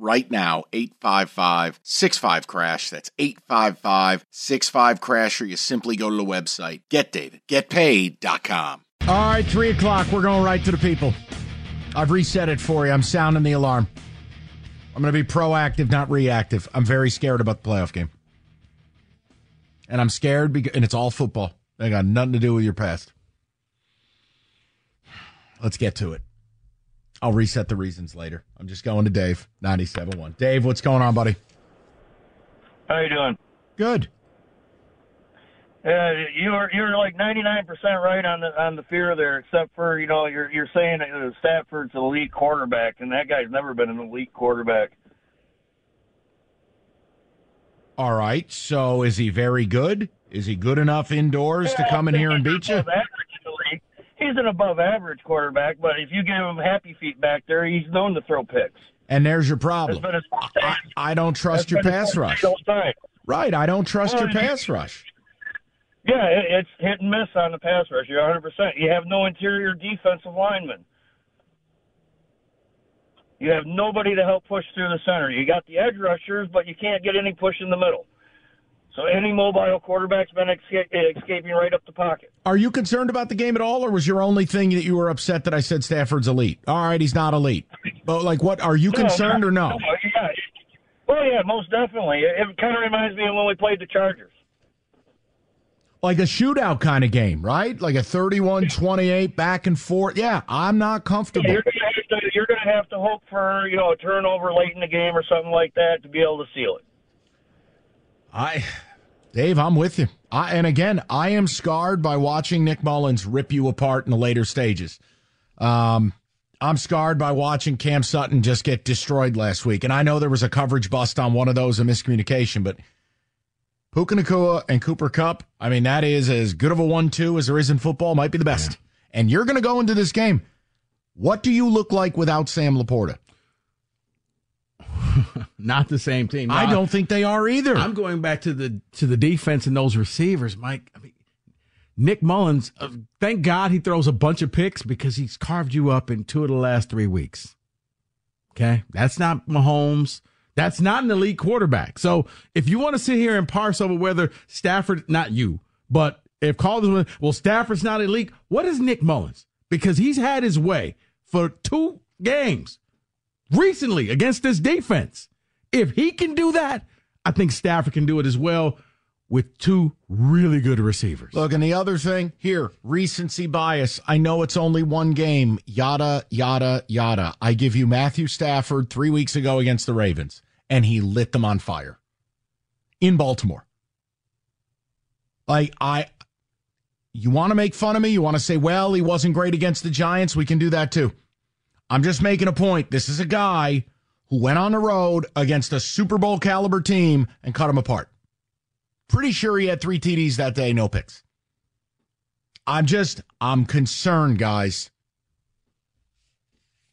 right now 855 65 crash that's 855 65 crash or you simply go to the website getdavidgetpaid.com All right, three o'clock. We're going right to the people. I've reset it for you. I'm sounding the alarm. I'm going to be proactive, not reactive. I'm very scared about the playoff game. And I'm scared because, and it's all football. They got nothing to do with your past. Let's get to it. I'll reset the reasons later. I'm just going to Dave, 97.1. Dave, what's going on, buddy? How you doing? Good. Uh, you're you're like 99% right on the on the fear there, except for you know you're you're saying that uh, Stafford's an elite quarterback, and that guy's never been an elite quarterback. All right. So is he very good? Is he good enough indoors to come in here and beat you? Above average in the league. He's an above average quarterback, but if you give him happy feet back there, he's known to throw picks. And there's your problem. his I, I don't trust your pass rush. Right. I don't trust your Well, you- pass rush. Yeah, it, it's hit and miss on the pass rush. You're 100. percent You have no interior defensive lineman. You have nobody to help push through the center. You got the edge rushers, but you can't get any push in the middle. So any mobile quarterback's been esca- escaping right up the pocket. Are you concerned about the game at all, or was your only thing that you were upset that I said Stafford's elite? All right, he's not elite. But like, what are you concerned or no? yeah. Well, yeah, most definitely. It, it kind of reminds me of when we played the Chargers. Like a shootout kind of game, right? Like a 31-28 back and forth. Yeah, I'm not comfortable. You're gonna, have to, you're gonna have to hope for you know a turnover late in the game or something like that to be able to seal it. I, Dave, I'm with you. I, and again, I am scarred by watching Nick Mullens rip you apart in the later stages. Um, I'm scarred by watching Cam Sutton just get destroyed last week. And I know there was a coverage bust on one of those, a miscommunication, but Puka Nacua and Cooper Kupp, I mean, that is as good of a one-two as there is in football, might be the best. And you're going to go into this game. What do you look like without Sam LaPorta? Not the same team. I don't think they are either. I'm going back to the to the defense and those receivers, Mike. I mean, Nick Mullens. Uh, thank God he throws a bunch of picks because he's carved you up in two of the last three weeks. Okay, that's not Mahomes. That's not an elite quarterback. So if you want to sit here and parse over whether Stafford, not you, but if Calder's, well, Stafford's not elite. What is Nick Mullens? Because he's had his way for two games recently against this defense. If he can do that, I think Stafford can do it as well with two really good receivers. Look, and the other thing here, recency bias. I know it's only one game, yada, yada, yada. I give you Matthew Stafford three weeks ago against the Ravens, and he lit them on fire in Baltimore. Like, I, you want to make fun of me? You want to say, well, he wasn't great against the Giants? We can do that too. I'm just making a point. This is a guy who went on the road against a Super Bowl caliber team and cut him apart. Pretty sure he had three TDs that day, no picks. I'm just, I'm concerned, guys.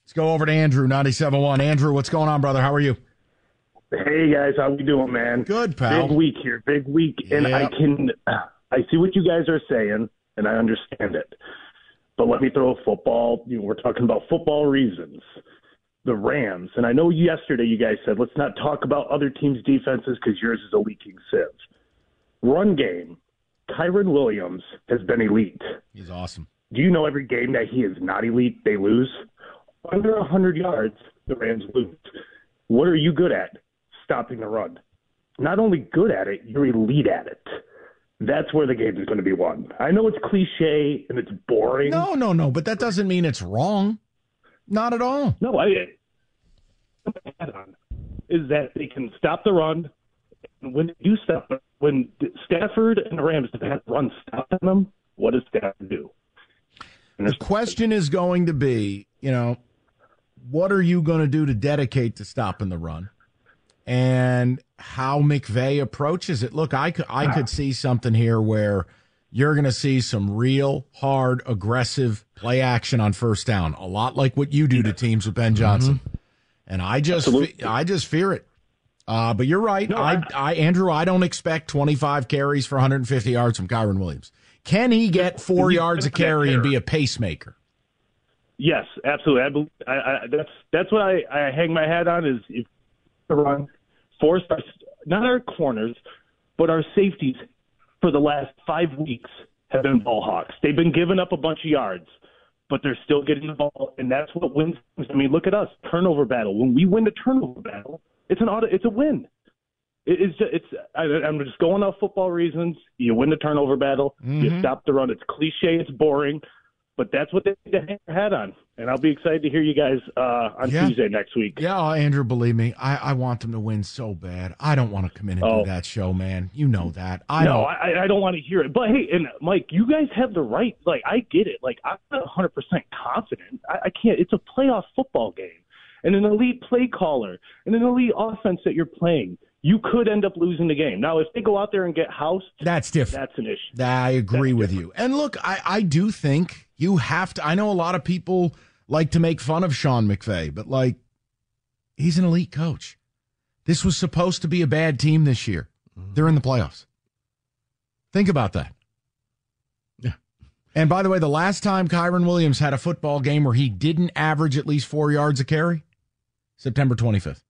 Let's go over to Andrew, 97.1. Andrew, what's going on, brother? How are you? Hey guys, how we doing, man? Good, pal. Big week here, big week, and I can, I see what you guys are saying, and I understand it. But let me throw a football. You know, we're talking about football reasons. The Rams, and I know yesterday you guys said let's not talk about other teams' defenses because yours is a leaking sieve. Run game, Kyren Williams has been elite. He's awesome. Do you know every game that he is not elite, they lose? Under 100 yards, the Rams lose. What are you good at? Stopping the run. Not only good at it, you're elite at it. That's where the game is going to be won. I know it's cliche and it's boring. No, no, no, but that doesn't mean it's wrong. Not at all. No, I is that they can stop the run. When they do stop, when Stafford and the Rams have had run stop on them, what does Stafford do? The question is going to be, you know, what are you going to do to dedicate to stopping the run? And how McVay approaches it. Look, I could, I could see something here where you're going to see some real hard, aggressive play action on first down, a lot like what you do to teams with Ben Johnson. Mm-hmm. And I just, I just fear it. Uh, but you're right. No, I, I, Andrew, I don't expect 25 carries for 150 yards from Kyren Williams. Can he get four yards a carry and be a pacemaker? Yes, absolutely. I, I, that's that's what I, I hang my hat on is if the run force our not our corners, but our safeties for the last five weeks have been ball hawks. They've been giving up a bunch of yards, but they're still getting the ball, and that's what wins. I mean, look at us, turnover battle. When we win the turnover battle, it's an auto, it's a win. It's just, it's I, I'm just going off football reasons. You win the turnover battle, mm-hmm. you stop the run. It's cliche, it's boring, but that's what they hang their hat on. And I'll be excited to hear you guys uh, on yeah. Tuesday next week. Yeah, Andrew, believe me, I, I want them to win so bad. I don't want to come in and oh. do that show, man. You know that. I no, don't. I, I don't want to hear it. But hey, and Mike, you guys have the right. Like, I get it. Like, I'm not 100 percent confident. I, I can't. It's a playoff football game, and an elite play caller, and an elite offense that you're playing you could end up losing the game. Now, if they go out there and get housed, that's different. That's an issue. I agree that's with different. you. And look, I, I do think you have to. I know a lot of people like to make fun of Sean McVay, but like, he's an elite coach. This was supposed to be a bad team this year. Mm-hmm. They're in the playoffs. Think about that. Yeah. And by the way, the last time Kyren Williams had a football game where he didn't average at least four yards a carry, September 25th.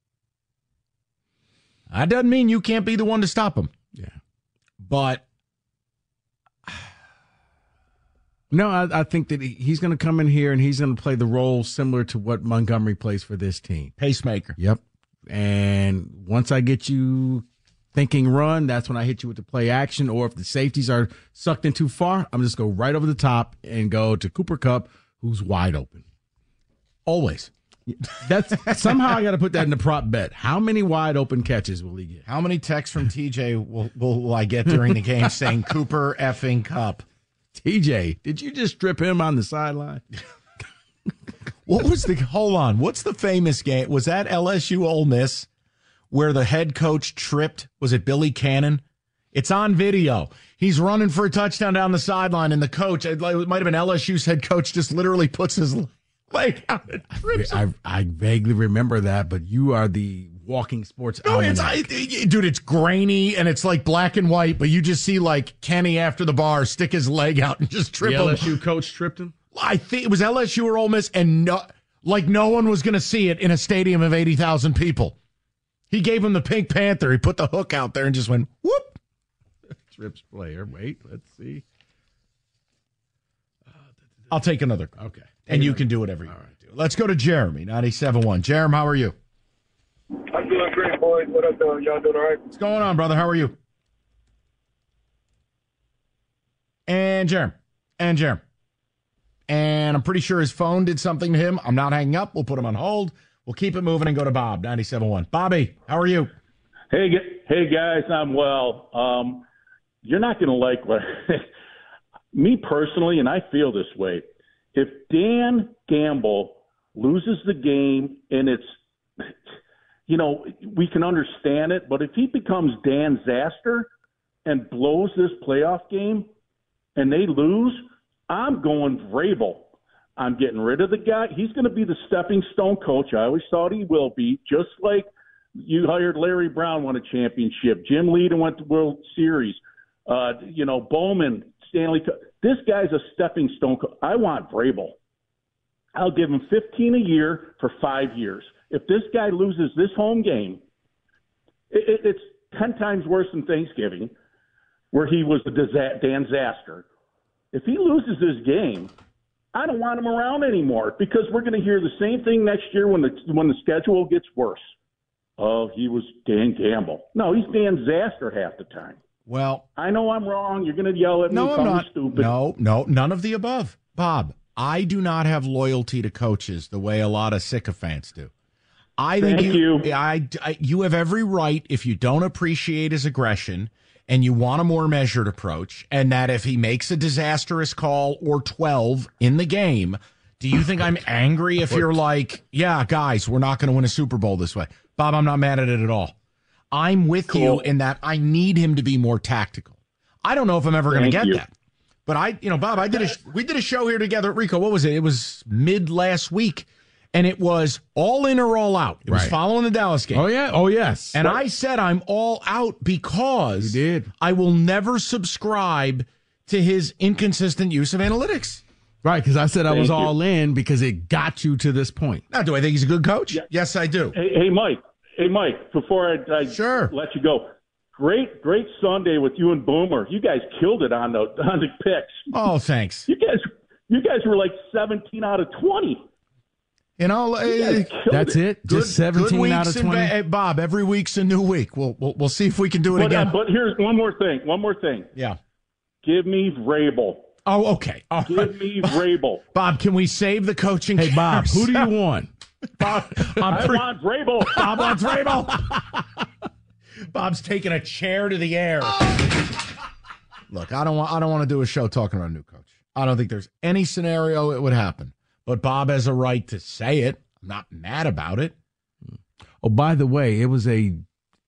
That doesn't mean you can't be the one to stop him. Yeah. But no, I, I think that he, he's going to come in here and he's going to play the role similar to what Montgomery plays for this team. Pacemaker. Yep. And once I get you thinking run, that's when I hit you with the play action. Or if the safeties are sucked in too far, I'm just go right over the top and go to Cooper Kupp, who's wide open. Always. That's somehow I got to put that in the prop bet. How many wide open catches will he get? How many texts from TJ will, will, will I get during the game saying Cooper effing Kupp? TJ, did you just strip him on the sideline? what was the hold on? What's the famous game? Was that LSU Ole Miss where the head coach tripped? Was it Billy Cannon? It's on video. He's running for a touchdown down the sideline, and the coach, it might have been LSU's head coach, just literally puts his leg out and trips I, I, I vaguely remember that, but you are the walking sports no, it's, I, dude, it's grainy and it's like black and white, but you just see like Kenny after the bar stick his leg out and just trip the LSU him. coach tripped him. I think it was LSU or Ole Miss, and no, like no one was going to see it in a stadium of eighty thousand people. He gave him the Pink Panther. He put the hook out there and just went whoop. Trips player. Wait, let's see. Uh, I'll take another. Okay. And you can do whatever you want to do. Let's go to Jeremy, 97.1. Jeremy, how are you? Uh, I'm doing great, boys. What up, though? Y'all doing all right? What's going on, brother? How are you? And Jeremy. And Jeremy. And I'm pretty sure his phone did something to him. I'm not hanging up. We'll put him on hold. We'll keep it moving and go to Bob, 97.1. Bobby, how are you? Hey, hey guys, I'm well. Um, you're not going to like what me personally, and I feel this way. If Dan Gamble loses the game and it's you know, we can understand it, but if he becomes Dan Zaster and blows this playoff game and they lose, I'm going Vrabel. I'm getting rid of the guy. He's going to be the stepping stone coach. I always thought he will be, just like you hired Larry Brown, won a championship. Jim Leyland went to World Series. Uh, you know, Bowman, Stanley. This guy's a stepping stone. I want Vrabel. I'll give him 15 a year for five years. If this guy loses this home game, it, it, it's 10 times worse than Thanksgiving, where he was a disa- Dan disaster. If he loses this game, I don't want him around anymore because we're going to hear the same thing next year when the when the schedule gets worse. Oh, he was Dan Gamble. No, he's Dan Zaster half the time. Well, I know I'm wrong. You're going to yell at me. no, I'm not. stupid. No, no, none of the above. Bob, I do not have loyalty to coaches the way a lot of sycophants do. I think Thank you, you. I, I- you have every right if you don't appreciate his aggression and you want a more measured approach, and that if he makes a disastrous call or 12 in the game, do you think I'm angry if you're like, yeah, guys, we're not going to win a Super Bowl this way? Bob, I'm not mad at it at all. I'm with you in that I need him to be more tactical. I don't know if I'm ever going to get you. that. But I, you know, Bob, I did a we did a show here together at Rico. What was it? It was mid last week, and it was all in or all out. It was following the Dallas game. Oh yeah. Oh yes. And I said I'm all out because You did. I will never subscribe to his inconsistent use of analytics. right because I said I was you. all in because it got you to this point. Now, do I think he's a good coach? Yes, I do. Hey, hey, Mike. Hey, Mike. Before I, I Sure. let you go, great, great Sunday with you and Boomer. You guys killed it on the on the picks. Oh, thanks. You guys, you guys were like 17 out of 20. You know, You eh, guys killed That's it. good, Just seventeen good out of twenty. ba- eh, Bob, every week's a new week. We'll we'll, we'll see if we can do it But, again. uh, but here's one more thing. One more thing. yeah. Give me Rabel. Oh, okay. All right. Give me Rabel. Bob, can we save the coaching? Hey Bob, who do you want? Bob, I'm I pre- want Vrabel. Bob wants Rabel. Bob's taking a chair to the air. Look, I don't want I don't want to do a show talking about a new coach. I don't think there's any scenario it would happen. But Bob has a right to say it. I'm not mad about it. Oh, by the way, it was a.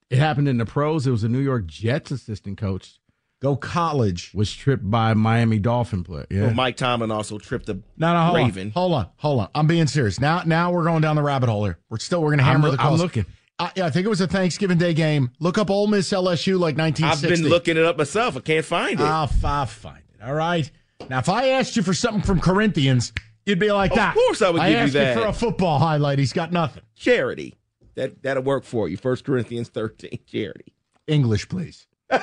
It happened in the pros. It was a New York Jets assistant coach Go college. was tripped by Miami Dolphin player. Yeah. Well, Mike Tomlin also tripped a No, no, hold Raven. on. Hold on. Hold on. I'm being serious. Now now we're going down the rabbit hole here. We're still we're gonna I'm, hammer loo- the I'm looking. I, yeah, I think it was a Thanksgiving Day game. Look up Ole Miss LSU like 1960. I've been looking it up myself. I can't find it. I'll, f- I'll find it. All right. Now, if I asked you for something from Corinthians, you'd be like Of that. Of course I would give you asked that. for a football highlight. He's got nothing. charity. That that'll work for you. First Corinthians thirteen. Charity. English, please.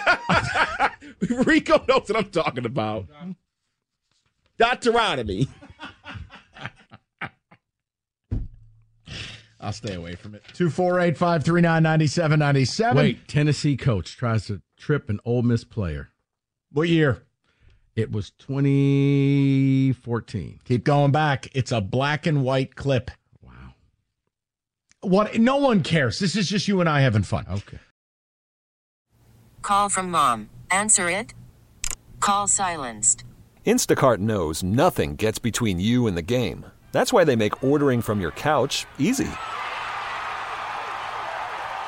Rico knows what I'm talking about. Deuteronomy. I'll stay away from it. 248 539 9797. Wait, Tennessee coach tries to trip an Ole Miss player. What year? It was 2014. Keep going back. It's a black and white clip. Wow. What? No one cares. This is just you and I having fun. Okay. Call from mom. Answer it. Call silenced. Instacart knows nothing gets between you and the game. That's why they make ordering from your couch easy.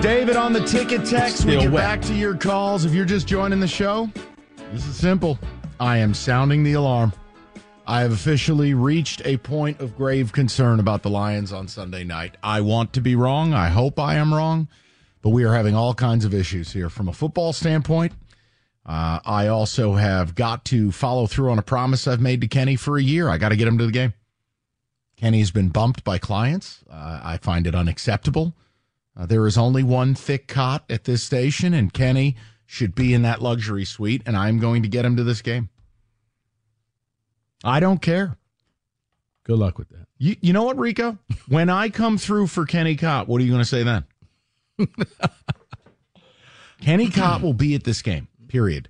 David on the ticket text. We get wet. back to your calls. If you're just joining the show, this is simple. I am sounding the alarm. I have officially reached a point of grave concern about the Lions on Sunday night. I want to be wrong. I hope I am wrong, but we are having all kinds of issues here from a football standpoint. Uh, I also have got to follow through on a promise I've made to Kenny for a year. I got to get him to the game. Kenny's been bumped by clients. Uh, I find it unacceptable. Uh, there is only one thick cot at this station, and Kenny should be in that luxury suite, and I'm going to get him to this game. I don't care. Good luck with that. You, you know what, Rico? when I come through for Kenny Cott, what are you going to say then? Kenny Cott will be at this game, period.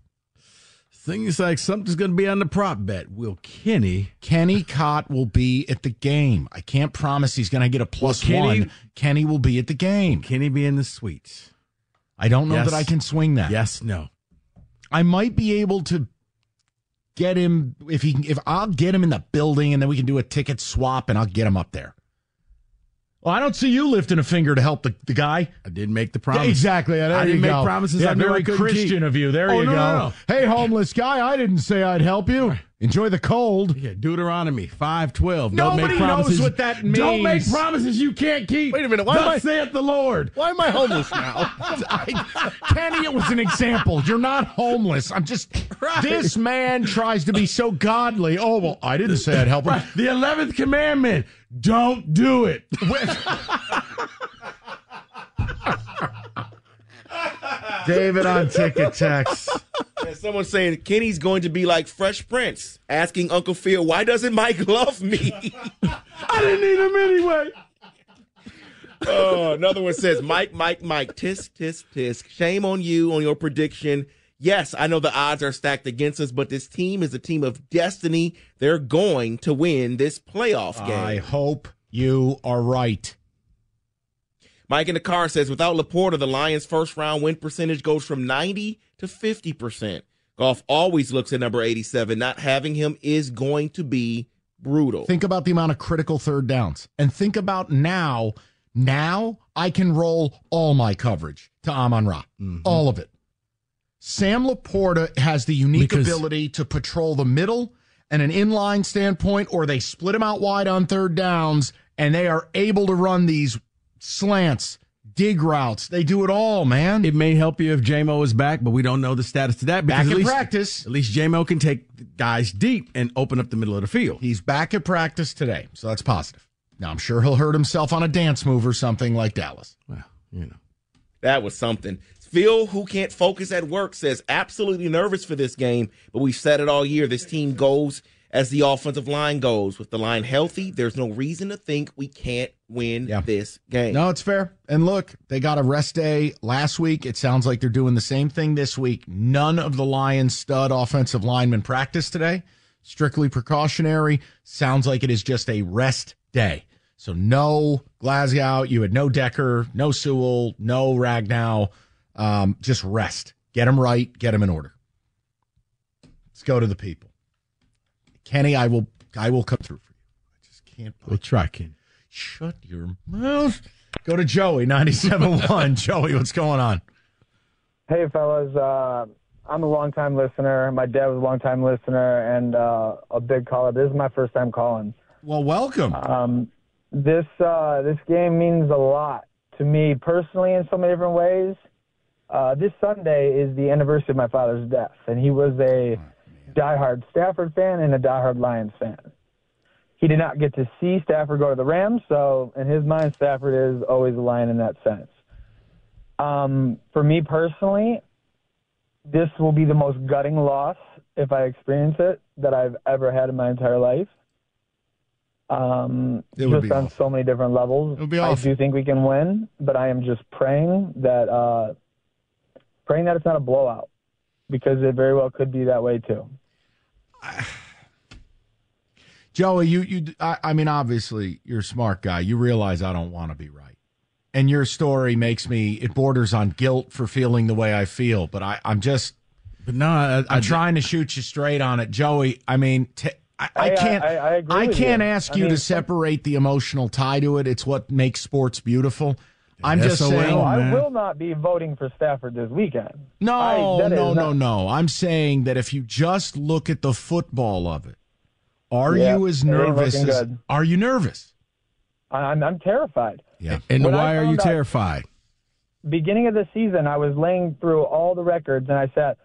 Things like something's going to be on the prop bet. Will Kenny? Kenny Cott will be at the game. I can't promise he's going to get a plus Kenny- one. Kenny will be at the game. Kenny be in the suites? I don't know Yes. that I can swing that. Yes, no. I might be able to get him if he if I'll get him in the building and then we can do a ticket swap and I'll get him up there. Well, I don't see you lifting a finger to help the, the guy. I didn't make the promise. Yeah, exactly. There I didn't make promises Yeah, I very Christian keep. of you. There Oh, you no, go. no, no. Hey, homeless guy, I didn't say I'd help you. Enjoy the cold. Yeah, Deuteronomy five twelve. Nobody Don't make knows promises. what that means. Don't make promises you can't keep. Wait a minute, why Thus am I- saith the Lord. Why am I homeless now? I, Kenny, it was an example. You're not homeless. I'm just. This man tries to be so godly. Oh well, I didn't say I'd help him. Right. The eleventh commandment: Don't do it. David on ticket text. And someone saying Kenny's going to be like Fresh Prince, asking Uncle Phil, "Why doesn't Mike love me?" I didn't need him anyway. oh, another one says, "Mike, Mike, Mike, tisk, tisk, tisk. Shame on you on your prediction." Yes, I know the odds are stacked against us, but this team is a team of destiny. They're going to win this playoff game. I hope you are right. Mike in the car says, without LaPorta, the Lions' first round win percentage goes from 90 to 50%. Goff always looks at number 87. Not having him is going to be brutal. Think about the amount of critical third downs, and think about now. Now I can roll all my coverage to Amon Ra, mm-hmm. all of it. Sam LaPorta has the unique Because- ability to patrol the middle and an inline standpoint, or they split him out wide on third downs, and they are able to run these slants, dig routes. They do it all, man. It may help you if Jamo is back, but we don't know the status to that. Because Back at in least, practice. At least Jamo can take guys deep and open up the middle of the field. He's back at practice today, so that's positive. Now I'm sure he'll hurt himself on a dance move or something like Dallas. Well, you know. That was something. Phil, who can't focus at work, says absolutely nervous for this game, but we've said it all year. This team goes as the offensive line goes. With the line healthy, there's no reason to think we can't win Yeah. this game. No, it's fair. And look, they got a rest day last week. It sounds like they're doing the same thing this week. None of the Lions stud offensive linemen practice today. Strictly precautionary. Sounds like it is just a rest day. So no Glasgow. You had no Decker, no Sewell, no Ragnow. Um, just rest. Get them right. Get them in order. Let's go to the people. Kenny, I will. I will come through for you. I just can't. We'll try, Ken. Shut your mouth. Go to Joey, 97.1. Joey, what's going on? Hey, fellas. Uh, I'm a longtime listener. My dad was a longtime listener and uh, a big caller. This is my first time calling. Well, welcome. Um, this uh, this game means a lot to me personally in so many different ways. Uh, this Sunday is the anniversary of my father's death, and he was a diehard Stafford fan and a diehard Lions fan. He did not get to see Stafford go to the Rams, so in his mind, Stafford is always a Lion in that sense. Um, for me personally, this will be the most gutting loss if I experience it that I've ever had in my entire life. Um, It would just be on awful. so many different levels. It would be I do think we can win, but I am just praying that uh, praying that it's not a blowout because it very well could be that way too. Joey, you, you, I, I mean, obviously, you're a smart guy. You realize I don't want to be right. And your story makes me, it borders on guilt for feeling the way I feel, but I, I'm just, But no, I, I, I'm trying to shoot you straight on it. Joey, I mean, t- I, I I- can't, I- I agree with can't you. ask I you mean, to separate the emotional tie to it. It's what makes sports beautiful. I'm just SOL, saying. No, I will not be voting for Stafford this weekend. No, I- no, no, not- no. I'm saying that if you just look at the football of it, Are Yeah, you as nervous as good. Are you nervous? I- I'm I'm terrified. Yeah. And When why are you found out- terrified? beginning of the season, I was laying through all the records, and I sat.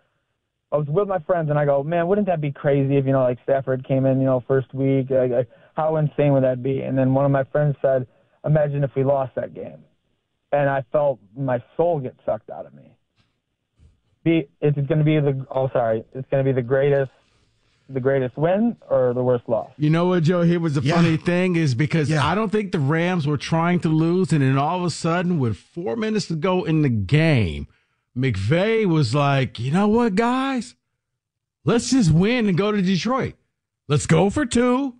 I was with my friends, and I go, "Man, wouldn't that be crazy if you know, like Stafford came in, you know, first week? Like, like, how insane would that be?" And then one of my friends said, "Imagine if we lost that game," and I felt my soul get sucked out of me. Be it's going to be the oh sorry, it's going to be the greatest, the greatest win or the worst loss. You know what, Joe? Here was the Yeah. funny thing is because I don't think the Rams were trying to lose, and then all of a sudden, with four minutes to go in the game, McVay was like, "You know what, guys? Let's just win and go to Detroit. Let's go for two.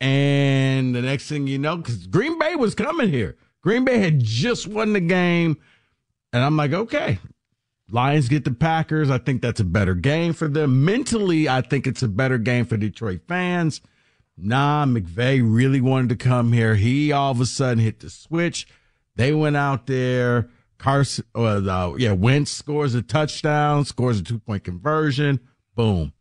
And the next thing you know, because Green Bay was coming here, Green Bay had just won the game, and I'm like, okay, Lions get the Packers. I think that's a better game for them. Mentally, I think it's a better game for Detroit fans. Nah, McVay really wanted to come here. He all of a sudden hit the switch. They went out there. Carson, uh, yeah, Wentz scores a touchdown, scores a two point conversion. Boom.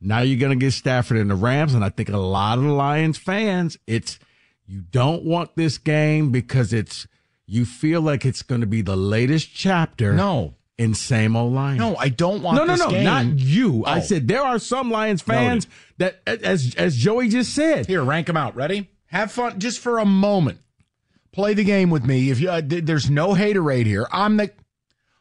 Now you're going to get Stafford and the Rams. And I think a lot of the Lions fans, it's, you don't want this game because it's, you feel like it's going to be the latest chapter. No. In same old Lions. No, I don't want No, no, no, game. not you. I Oh. said there are some Lions fans that, as as Joey just said, Here, rank them out. Ready? Have fun just for a moment. Play the game with me. If you, uh, th- there's no haterade here. I'm the.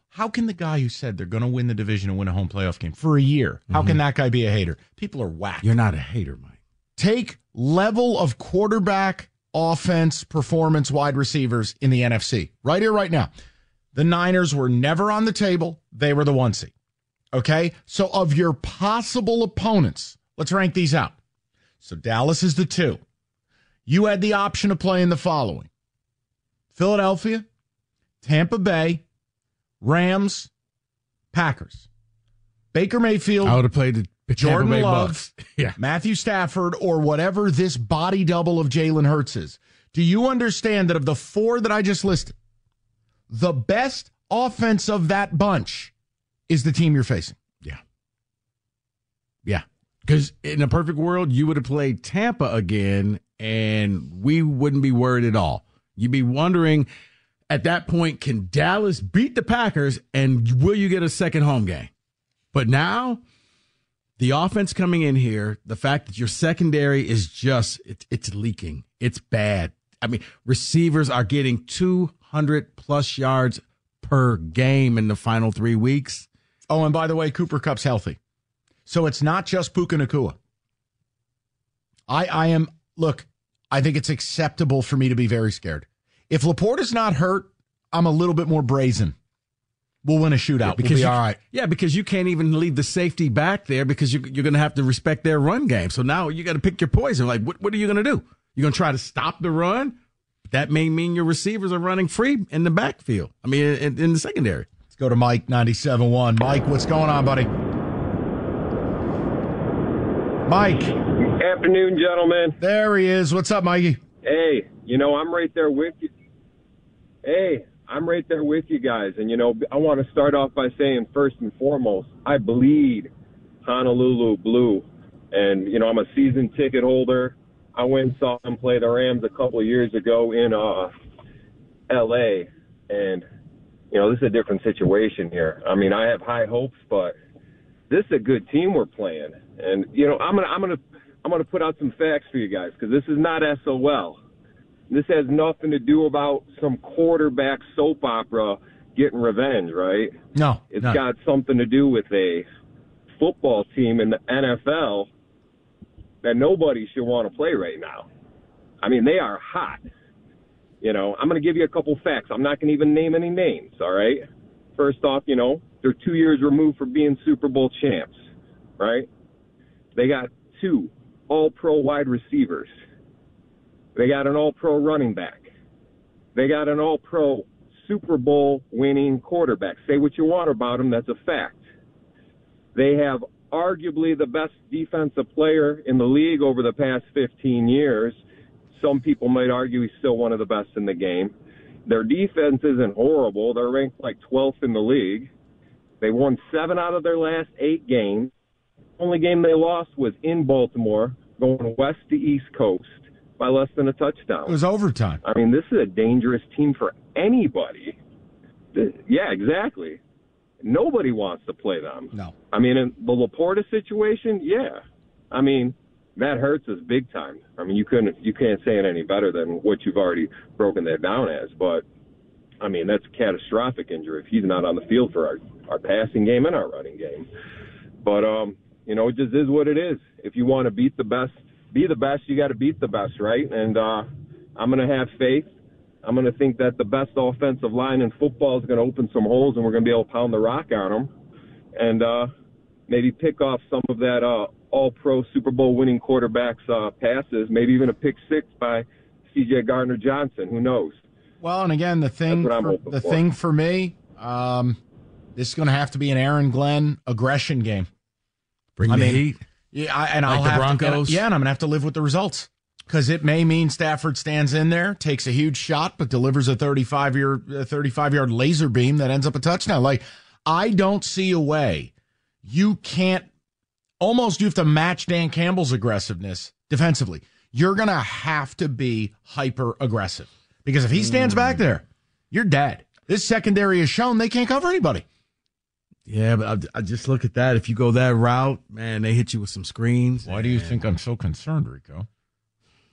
How can the guy who said they're going to win the division and win a home playoff game for a year? How can that guy be a hater? People are whack. You're not a hater, Mike. Take level of quarterback, offense, performance, wide receivers in the NFC right here, right now. The Niners were never on the table. They were the one seed. Okay. So of your possible opponents, let's rank these out. So Dallas is the two. You had the option of playing the following Philadelphia, Tampa Bay, Rams, Packers. Baker Mayfield. I would have played the Jordan Tampa Bay Love. Yeah. Matthew Stafford, or whatever this body double of Jalen Hurts is. Do you understand that of the four that I just listed, the best offense of that bunch is the team you're facing? Yeah. Yeah. Because in a perfect world, you would have played Tampa again and we wouldn't be worried at all. You'd be wondering at that point, can Dallas beat the Packers and will you get a second home game? But now, the offense coming in here, the fact that your secondary is just, it, it's leaking. It's bad. I mean, receivers are getting 200 plus yards per game in the final three weeks. Oh, and by the way, Cooper Kupp's healthy. So it's not just Puka Nacua. I, I am, look, I think it's acceptable for me to be very scared. If LaPorta is not hurt, I'm a little bit more brazen. We'll win a shootout. Because we'll be you, all right. Yeah, because you can't even leave the safety back there because you, you're going to have to respect their run game. So now you got to pick your poison. Like, what, what are you going to do? You're going to try to stop the run? That may mean your receivers are running free in the backfield. I mean, in, in the secondary. Let's go to Mike 97.1. Mike, what's going on, buddy? Mike. Afternoon, gentlemen. There he is. What's up, Mikey? Hey, you know, I'm right there with you. Hey, I'm right there with you guys. And, you know, I want to start off by saying, first and foremost, I bleed Honolulu blue. And, you know, I'm a season ticket holder. I went and saw them play the Rams a couple of years ago in uh, L.A. And, you know, this is a different situation here. I mean, I have high hopes, but this is a good team we're playing. And, you know, I'm going to, I'm going to, I'm going to put out some facts for you guys because this is not SOL. This has nothing to do about some quarterback soap opera getting revenge, right? No. It's no. got something to do with a football team in the NFL that nobody should want to play right now. I mean, they are hot. You know, I'm going to give you a couple facts. I'm not going to even name any names, all right? First off, you know, they're two years removed from being Super Bowl champs, right? They got two all pro wide receivers. They got an all pro running back. They got an all pro Super Bowl winning quarterback. Say what you want about them, that's a fact. They have arguably the best defensive player in the league over the past 15 years. Some people might argue he's still one of the best in the game. Their defense isn't horrible. They're ranked like 12th in the league. They won seven out of their last eight games. Only game they lost was in Baltimore going west to east coast by less than a touchdown. It was overtime. I mean, this is a dangerous team for anybody. Yeah, exactly. Nobody wants to play them. No. I mean, in the LaPorta situation, yeah. I mean, that hurts us big time. I mean, you couldn't, you can't say it any better than what you've already broken that down as. But I mean, that's a catastrophic injury if he's not on the field for our our passing game and our running game. But um, you know, it just is what it is. If you want to beat the best, be the best, you got to beat the best, right? And uh, I'm going to have faith. I'm going to think that the best offensive line in football is going to open some holes, and we're going to be able to pound the rock on them, and uh, maybe pick off some of that uh, All-Pro Super Bowl winning quarterbacks' uh, passes. Maybe even a pick six by C.J. Gardner Johnson. Who knows? Well, and again, the thing, That's what I'm for, the for. thing for me, um, this is going to have to be an Aaron Glenn aggression game. Bring I the mean, heat. Yeah, I, and Like I'll the have to- Broncos? yeah, and I'm going to have to live with the results because it may mean Stafford stands in there, takes a huge shot, but delivers a 35 year, 35 yard laser beam that ends up a touchdown. Like, I don't see a way. You can't. Almost, you have to match Dan Campbell's aggressiveness defensively. You're going to have to be hyper aggressive because if he stands back mm. there, you're dead. This secondary has shown they can't cover anybody. Yeah, but I, I just look at that. If you go that route, man, they hit you with some screens. Why do you think I'm so concerned, Rico?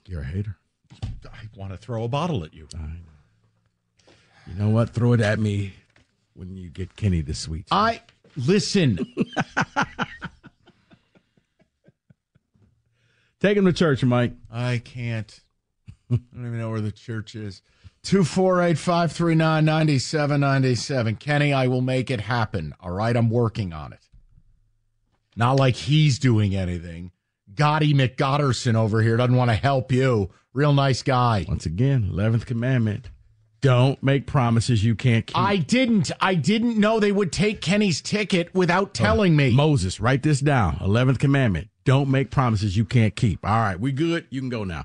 You're a hater. I want to throw a bottle at you. Know. You know what? Throw it at me when you get Kenny this week. I listen. Take him to church, Mike. I can't. I don't even know where the church is. 248 539 9797. Kenny, I will make it happen. All right. I'm working on it. Not like he's doing anything. Gotti McGotterson over here doesn't want to help you. Real nice guy. Once again, 11th commandment. Don't make promises you can't keep. I didn't. I didn't know they would take Kenny's ticket without oh, telling me. Moses, write this down. 11th commandment. Don't make promises you can't keep. All right, we good? You can go now.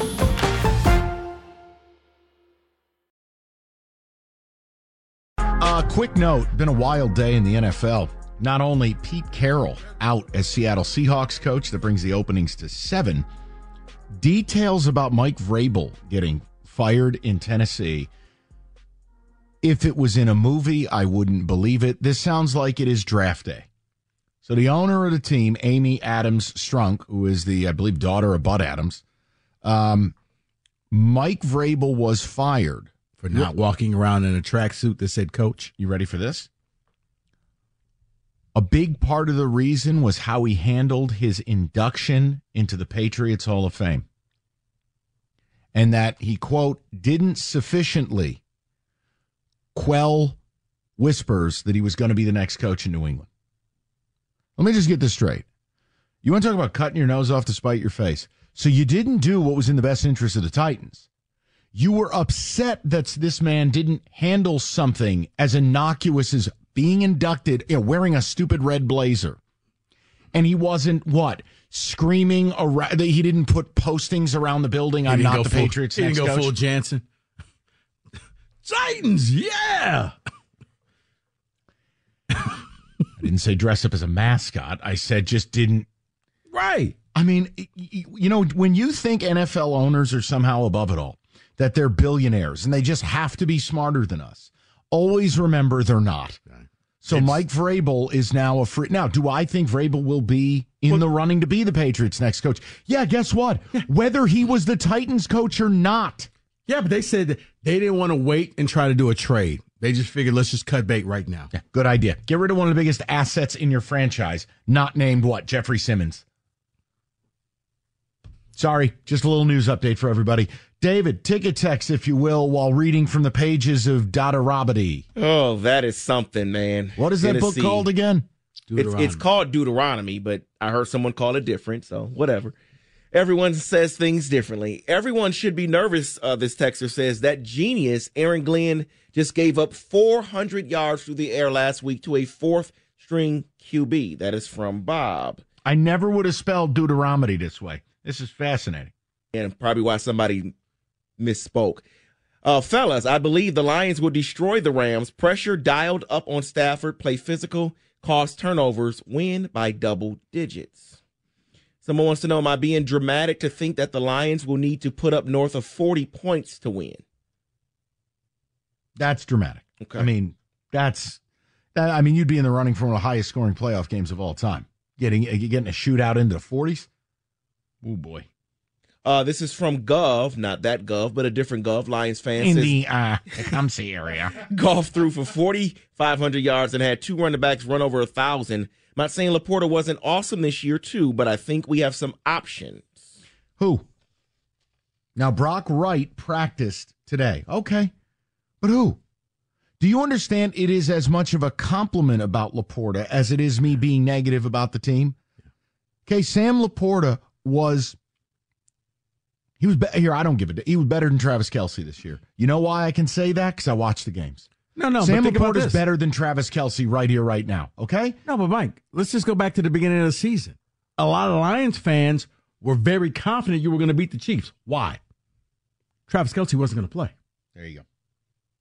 Uh, quick note been a wild day in the NFL. Not only Pete Carroll out as Seattle Seahawks coach, that brings the openings to seven. Details about Mike Vrabel getting fired in Tennessee. If it was in a movie, I wouldn't believe it. This sounds like it is draft day. So the owner of the team, Amy Adams Strunk, who is the, I believe, daughter of Bud Adams, um, Mike Vrabel was fired For not walking around in a tracksuit that said coach. You ready for this? A big part of the reason was how he handled his induction into the Patriots Hall of Fame. And that he, quote, didn't sufficiently quell whispers that he was going to be the next coach in New England. Let me just get this straight. You want to talk about cutting your nose off to spite your face? So you didn't do what was in the best interest of the Titans. You were upset that this man didn't handle something as innocuous as being inducted, you know, wearing a stupid red blazer. And he wasn't what? screaming around. that He didn't put postings around the building. I'm didn't the full- Patriots. He didn't go coach. full Jansen. Titans, yeah. I didn't say dress up as a mascot. I said just didn't. Right. I mean, you know, when you think NFL owners are somehow above it all, that they're billionaires and they just have to be smarter than us, always remember they're not. So Mike Vrabel is now a free. Now, do I think Vrabel will be in the running to be the Patriots' next coach? Yeah, guess what? Whether he was the Titans coach or not. Yeah, but they said they didn't want to wait and try to do a trade. They just figured let's just cut bait right now. Yeah, good idea. Get rid of one of the biggest assets in your franchise, not named what? Jeffrey Simmons. Sorry, just a little news update for everybody. David, ticket text, if you will, while reading from the pages of Deuteronomy. Oh, that is something, man. What is that book called again? It's, it's called Deuteronomy, but I heard someone call it different, so whatever. Everyone says things differently. Everyone should be nervous, uh, this texter says. That genius, Aaron Glenn, just gave up 400 yards through the air last week to a fourth string QB. That is from Bob. I never would have spelled Deuteronomy this way. This is fascinating. And probably why somebody misspoke. Uh, fellas, I believe the Lions will destroy the Rams. Pressure dialed up on Stafford, play physical, cause turnovers, win by double digits. Someone wants to know Am I being dramatic to think that the Lions will need to put up north of 40 points to win? That's dramatic. Okay. I mean, that's. that- I mean, you'd be in the running for one of the highest scoring playoff games of all time. Getting getting a shootout into the forties. Oh boy. Uh, this is from Goff, not that Goff, but a different Goff. Lions fan In says the uh, Tecumseh area. Goff threw for 4,500 yards and had two running backs run over a thousand. I'm not saying LaPorta wasn't awesome this year too, but I think we have some options. Who? Now Brock Wright practiced today. Okay. But who? Do you understand it is as much of a compliment about LaPorta as it is me being negative about the team? Okay, Sam LaPorta was he was be- here. I don't give it. He was better than Travis Kelce this year. You know why I can say that? Because I watched the games. No, no, Sam think about better than Travis Kelce right here, right now. Okay. No, but Mike, let's just go back to the beginning of the season. A lot of Lions fans were very confident you were going to beat the Chiefs. Why? Travis Kelce wasn't going to play. There you go.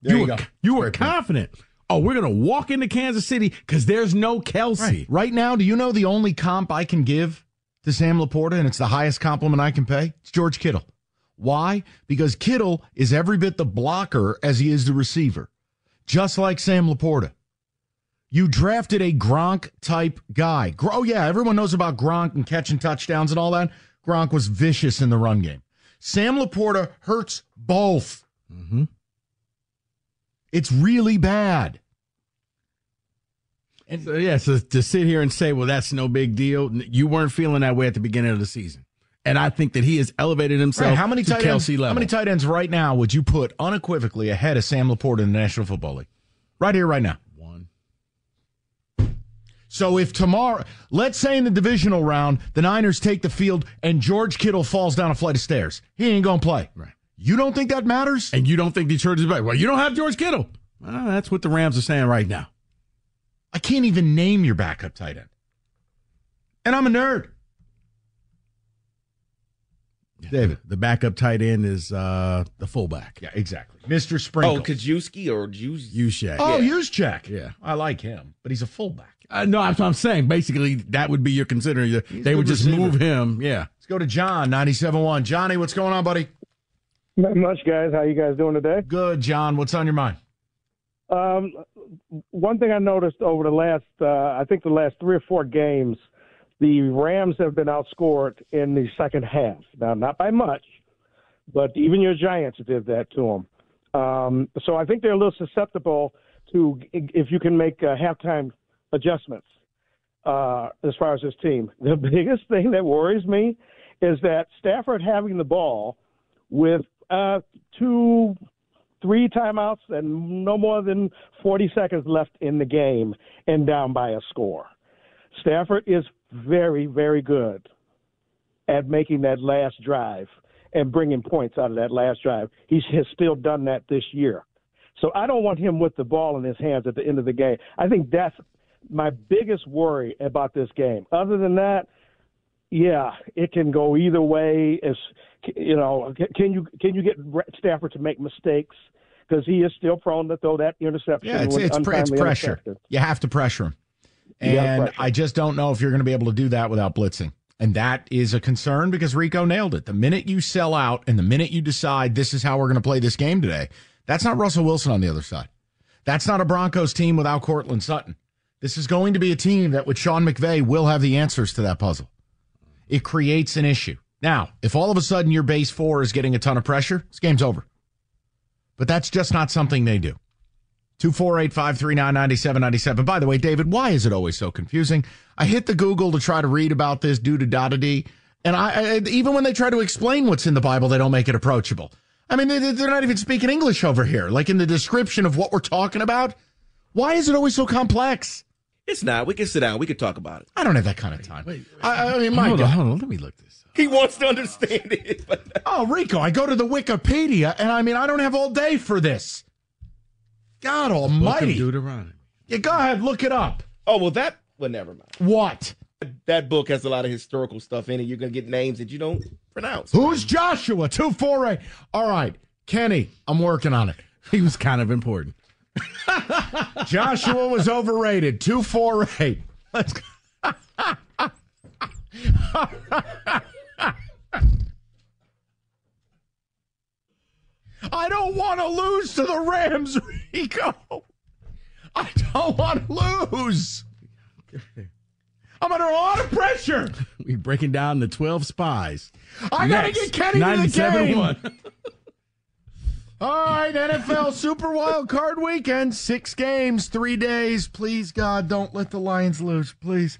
There you, were, You were confident. Oh, we're going to walk into Kansas City because there's no Kelce. Right. right now, do you know the only comp I can give to Sam LaPorta, and it's the highest compliment I can pay? It's George Kittle. Why? Because Kittle is every bit the blocker as he is the receiver, just like Sam LaPorta. You drafted a Gronk type guy. Oh, yeah, everyone knows about Gronk and catching touchdowns and all that. Gronk was vicious in the run game. Sam LaPorta hurts both. Mm-hmm. It's really bad. And so, yeah, so to sit here and say, well, that's no big deal, you weren't feeling that way at the beginning of the season. And I think that he has elevated himself Right, how many to tight ends? Level. How many tight ends right now would you put unequivocally ahead of Sam LaPorta in the National Football League? Right here, right now. One. So if tomorrow, let's say in the divisional round, the Niners take the field and George Kittle falls down a flight of stairs, he ain't gonna play. Right. You don't think that matters? And you don't think Detroit is back. Well, you don't have George Kittle. Well, that's what the Rams are saying right now. I can't even name your backup tight end. And I'm a nerd. David. The backup tight end is uh, the fullback. Yeah, exactly. Mr. Sprinkle. Oh, Kajuski or Juice? Ushak. Oh, Yeah. Juszczyk. Yeah. I like him, but he's a fullback. Uh, no, that's what I'm saying. Basically, that would be your considering. a They would good just receiver. move him. Yeah. Let's go to John, 97.1. Johnny, what's going on, buddy? Not much, guys. How you guys doing today? Good, John. What's on your mind? Um, one thing I noticed over the last, uh, I think the last three or four games, the Rams have been outscored in the second half. Now, not by much, but even your Giants did that to them. Um, so I think they're a little susceptible to if you can make uh, halftime adjustments uh, as far as this team. The biggest thing that worries me is that Stafford having the ball with uh, two, three timeouts and no more than 40 seconds left in the game and down by a score. Stafford is very, very good at making that last drive and bringing points out of that last drive. He has still done that this year. So I don't want him with the ball in his hands at the end of the game. I think that's my biggest worry about this game. Other than that, yeah, it can go either way. As you know, can you can you get Stafford to make mistakes? Because he is still prone to throw that interception. Yeah, it's it's, it's pressure. You have to pressure him, and pressure. I just don't know if you're going to be able to do that without blitzing. And that is a concern because Rico nailed it. The minute you sell out and the minute you decide this is how we're going to play this game today, that's not Russell Wilson on the other side. That's not a Broncos team without Courtland Sutton. This is going to be a team that with Sean McVay will have the answers to that puzzle. It creates an issue. Now, if all of a sudden your base four is getting a ton of pressure, this game's over. But that's just not something they do. 248 539 9797. By the way, David, why is it always so confusing? I hit the Google to try to read about this due to da D, and I, I, even when they try to explain what's in the Bible, they don't make it approachable. I mean, they, they're not even speaking English over here. Like in the description of what we're talking about, why is it always so complex? It's not. We can sit down. We can talk about it. I don't have that kind of time. Wait, wait, I, I, mean, my hold God. On, hold on. Let me look this. Up. He wants to understand it. oh, Rico, I go to the Wikipedia, and I mean, I don't have all day for this. God Almighty! Deuteronomy. Yeah, go ahead, look it up. Oh well, that well, never mind. What? That book has a lot of historical stuff in it. You're gonna get names that you don't pronounce. Who's Joshua? Two four eight. All right, Kenny, I'm working on it. He was kind of important. Joshua was overrated. Two four eight. Let's. go. I don't want to lose to the Rams, Rico. I don't want to lose. I'm under a lot of pressure. We're breaking down the 12 spies. I got to get Kenny to the game. All right, NFL Super Wild Card Weekend. Six games, three days. Please, God, don't let the Lions lose. Please.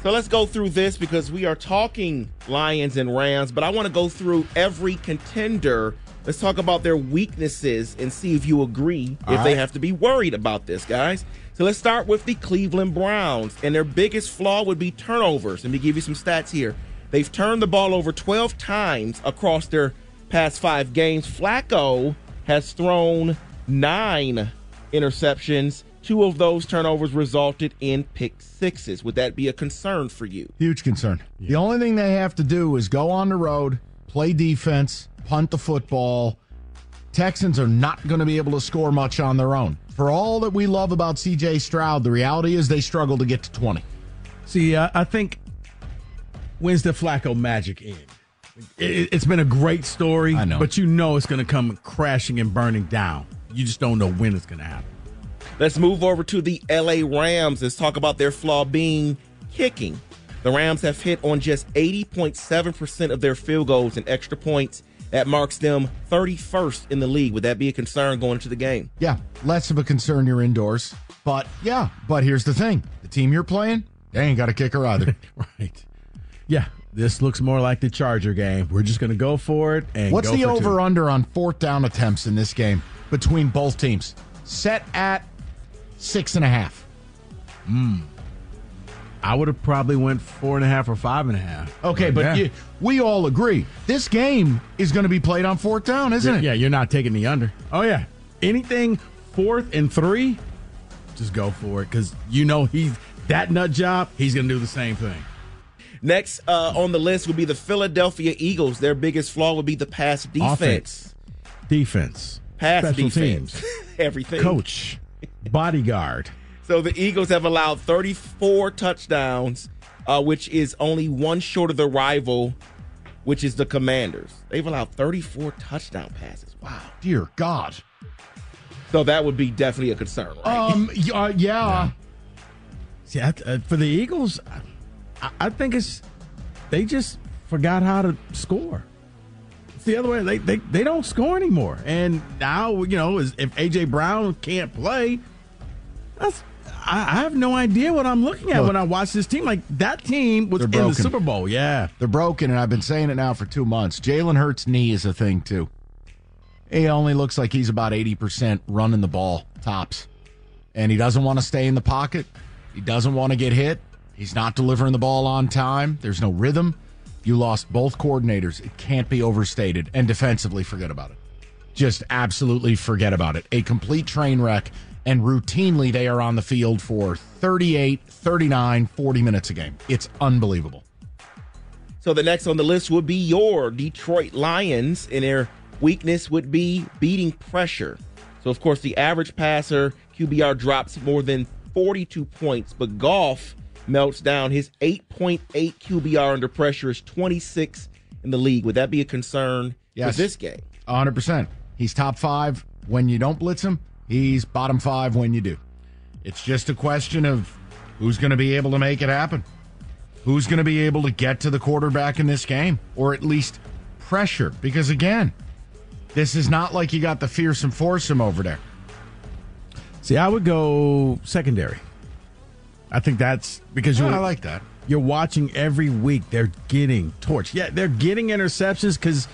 So let's go through this because we are talking Lions and Rams, but I want to go through every contender. Let's talk about their weaknesses and see if you agree All if right. they have to be worried about this, guys. So let's start with the Cleveland Browns, and their biggest flaw would be turnovers. Let me give you some stats here. They've turned the ball over 12 times across their past five games. Flacco has thrown nine interceptions Two of those turnovers resulted in pick sixes. Would that be a concern for you? Huge concern. Yeah. The only thing they have to do is go on the road, play defense, punt the football. Texans are not going to be able to score much on their own. For all that we love about CJ Stroud, the reality is they struggle to get to 20. See, uh, I think when's the Flacco magic in? It, has been a great story, I know. but you know it's going to come crashing and burning down. You just don't know when it's going to happen. Let's move over to the LA Rams. Let's talk about their flaw being kicking. The Rams have hit on just 80.7% of their field goals and extra points. That marks them 31st in the league. Would that be a concern going into the game? Yeah, less of a concern you're indoors. But yeah, but here's the thing the team you're playing, they ain't got a kicker either. right. Yeah, this looks more like the Charger game. We're just going to go for it. And what's the over two. under on fourth down attempts in this game between both teams? Set at six and a half. Hmm. I would have probably went four and a half or five and a half. Okay, but yeah. you, we all agree this game is going to be played on fourth down, isn't it? Yeah, you're not taking the under. Oh yeah, anything fourth and three, just go for it because you know he's that nut job. He's going to do the same thing. Next uh, on the list would be the Philadelphia Eagles. Their biggest flaw would be the pass defense. Offense. Defense. Pass Special defense. teams. Everything. Coach bodyguard. So the Eagles have allowed 34 touchdowns, uh, which is only one short of the rival, which is the Commanders. They've allowed 34 touchdown passes. Wow. Dear God. So that would be definitely a concern, right? Um, uh, yeah. yeah. See, I, uh, for the Eagles, I, I think it's they just forgot how to score It's the other way. They, they they don't score anymore. And now, you know, if AJ Brown can't play, that's I, I have no idea what I'm looking at Look, when I watch this team. Like that team was in the Super Bowl. Yeah, they're broken, and I've been saying it now for two months. Jalen Hurts' knee is a thing too. He only looks like he's about eighty percent running the ball tops, and he doesn't want to stay in the pocket. He doesn't want to get hit. He's not delivering the ball on time. There's no rhythm. You lost both coordinators. It can't be overstated. And defensively, forget about it. Just absolutely forget about it. A complete train wreck and routinely they are on the field for 38, 39, 40 minutes a game. It's unbelievable. So the next on the list would be your Detroit Lions, and their weakness would be beating pressure. So, of course, the average passer QBR drops more than 42 points, but Goff melts down. His 8.8 QBR under pressure is 26 in the league. Would that be a concern Yes. for this game? 100%. He's top five when you don't blitz him, he's bottom five when you do. It's just a question of who's going to be able to make it happen. Who's going to be able to get to the quarterback in this game or at least pressure? Because again, this is not like you got the fearsome foursome over there. See, I would go secondary. I think that's because you Yeah, I like that. You're watching every week. They're getting torched. Yeah, they're getting interceptions because,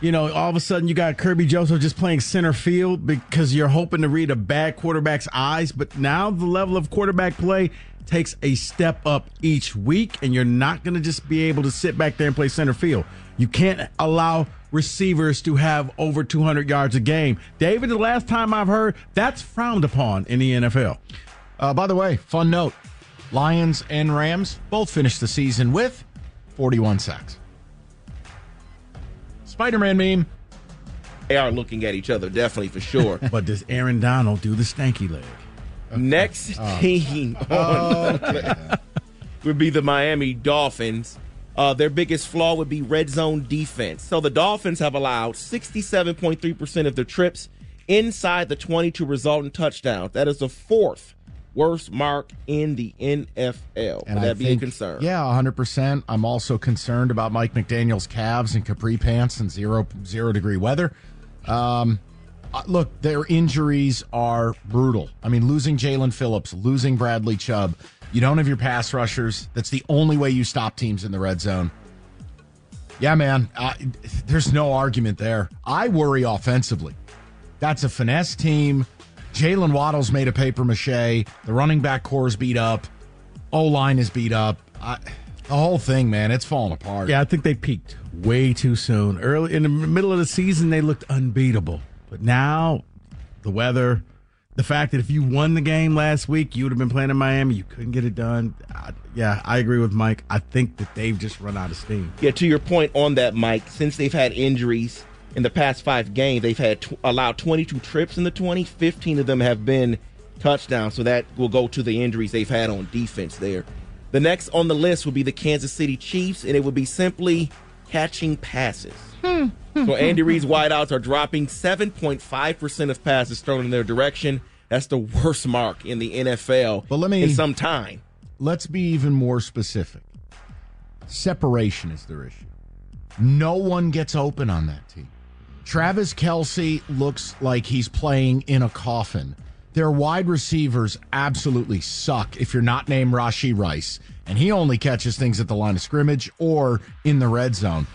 you know, all of a sudden you got Kerby Joseph just playing center field because you're hoping to read a bad quarterback's eyes. But now the level of quarterback play takes a step up each week, and you're not going to just be able to sit back there and play center field. You can't allow receivers to have over 200 yards a game. David, the last time I've heard, that's frowned upon in the NFL. Uh, by the way, fun note Lions and Rams both finished the season with 41 sacks. Spider Man meme. They are looking at each other, definitely for sure. but does Aaron Donald do the stanky leg? Next Oh. team on would be the Miami Dolphins. Uh, their biggest flaw would be red zone defense. So the Dolphins have allowed 67.3% of their trips inside the 20 to result in touchdowns. That is the fourth worst mark in the NFL. Would I that be think- a concern? Yeah, 100%. I'm also concerned about Mike McDaniel's calves and capri pants and zero zero degree weather. Um, uh, look, their injuries are brutal. I mean, losing Jaelan Phillips, losing Bradley Chubb. You don't have your pass rushers. That's the only way you stop teams in the red zone. Yeah, man. There's no argument there. I worry offensively. That's a finesse team. Jaylen Waddle's made a paper mache. The running back corps is beat up. O line is beat up. I, the whole thing, man, it's falling apart. Yeah, I think they peaked way too soon. Early in the middle of the season, they looked unbeatable. But now, the weather, the fact that if you won the game last week, you would have been playing in Miami. You couldn't get it done. I, yeah, I agree with Mike. I think that they've just run out of steam. Yeah, to your point on that, Mike, since they've had injuries in the past five games, they've had tw- allowed 22 trips in the 20. 15 of them have been touchdowns, so that will go to the injuries they've had on defense there. The next on the list will be the Kansas City Chiefs, and it would be simply catching passes. Hmm, hmm, so hmm, Andy Reid's wideouts are dropping 7.5% of passes thrown in their direction. That's the worst mark in the NFL But let me- in some time. Let's be even more specific. Separation is their issue. No one gets open on that team. Travis Kelce looks like he's playing in a coffin. Their wide receivers absolutely suck if you're not named Rashee Rice, and he only catches things at the line of scrimmage or in the red zone.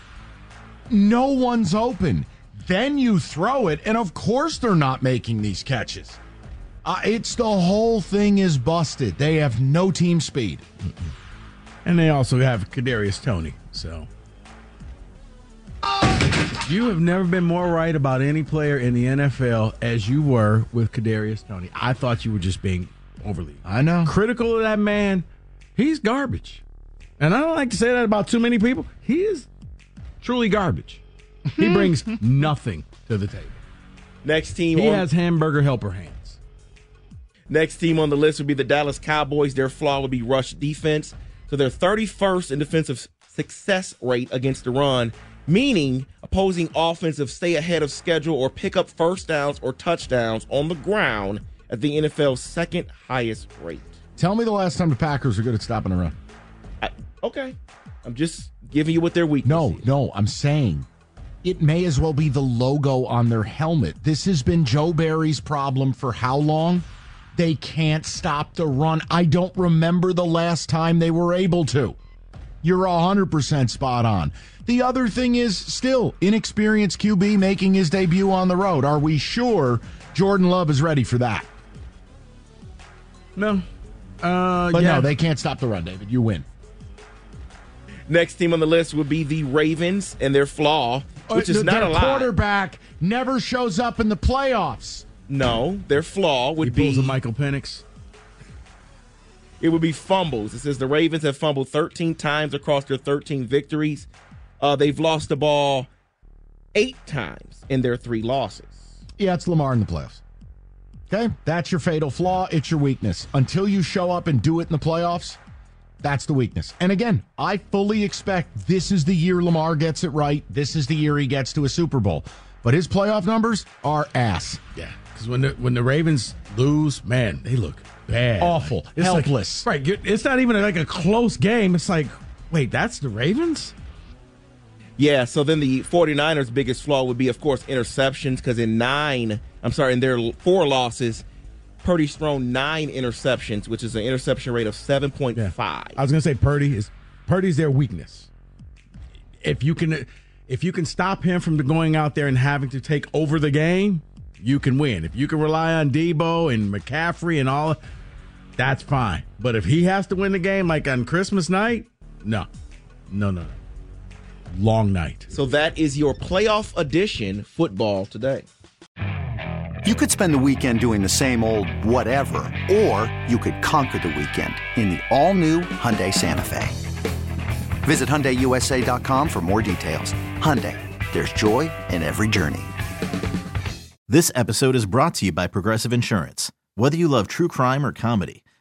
No one's open. Then you throw it, and of course they're not making these catches. Uh, it's the whole thing is busted. They have no team speed. And they also have Kadarius Toney. So you have never been more right about any player in the NFL as you were with Kadarius Toney. I thought you were just being overly I know critical of that man. He's garbage, and I don't like to say that about too many people. He is truly garbage. He hmm. brings nothing to the table. Next team He on- has hamburger helper hands. Next team on the list would be the Dallas Cowboys. Their flaw would be rush defense. So they're 31st in defensive success rate against the run, meaning opposing offensive stay ahead of schedule or pick up first downs or touchdowns on the ground at the NFL's second highest rate. Tell me the last time the Packers were good at stopping a run. I, okay. I'm just giving you what their weakness No, no, I'm saying it may as well be the logo on their helmet. This has been Joe Barry's problem for how long? They can't stop the run. I don't remember the last time they were able to. You're 100% spot on. The other thing is still inexperienced QB making his debut on the road. Are we sure Jordan Love is ready for that? No. Uh, But yeah. no, they can't stop the run, David. You win. Next team on the list would be the Ravens and their flaw, which is Uh, not a lot. quarterback never shows up in the playoffs. No, their flaw would he be pulls a Michael Penix. It would be fumbles. It says the Ravens have fumbled 13 times across their 13 victories. Uh, they've lost the ball eight times in their three losses. Yeah, it's Lamar in the playoffs. Okay, that's your fatal flaw. It's your weakness. Until you show up and do it in the playoffs, that's the weakness. And again, I fully expect this is the year Lamar gets it right. This is the year he gets to a Super Bowl. But his playoff numbers are ass. Yeah, because when the when the Ravens lose, man, they look bad, awful, It's like- helpless. right? you're- It's not even like a close game. It's like, wait, that's the Ravens. Yeah, so then the 49ers' biggest flaw would be, of course, interceptions, because in nine, I'm sorry, in their four losses, Purdy's thrown nine interceptions, which is an interception rate of 7.5. I was gonna say Purdy is Purdy's their weakness. If you can, if you can stop him from going out there and having to take over the game, you can win. If you can rely on Deebo and McCaffrey and all, that's fine. But if he has to win the game, like on Christmas night, no, no, no, no. Long night. So that is your playoff edition football today. You could spend the weekend doing the same old whatever, or you could conquer the weekend in the all-new Hyundai Santa Fe. Visit HyundaiUSA.com for more details. Hyundai, there's joy in every journey. This episode is brought to you by Progressive Insurance. Whether you love true crime or comedy,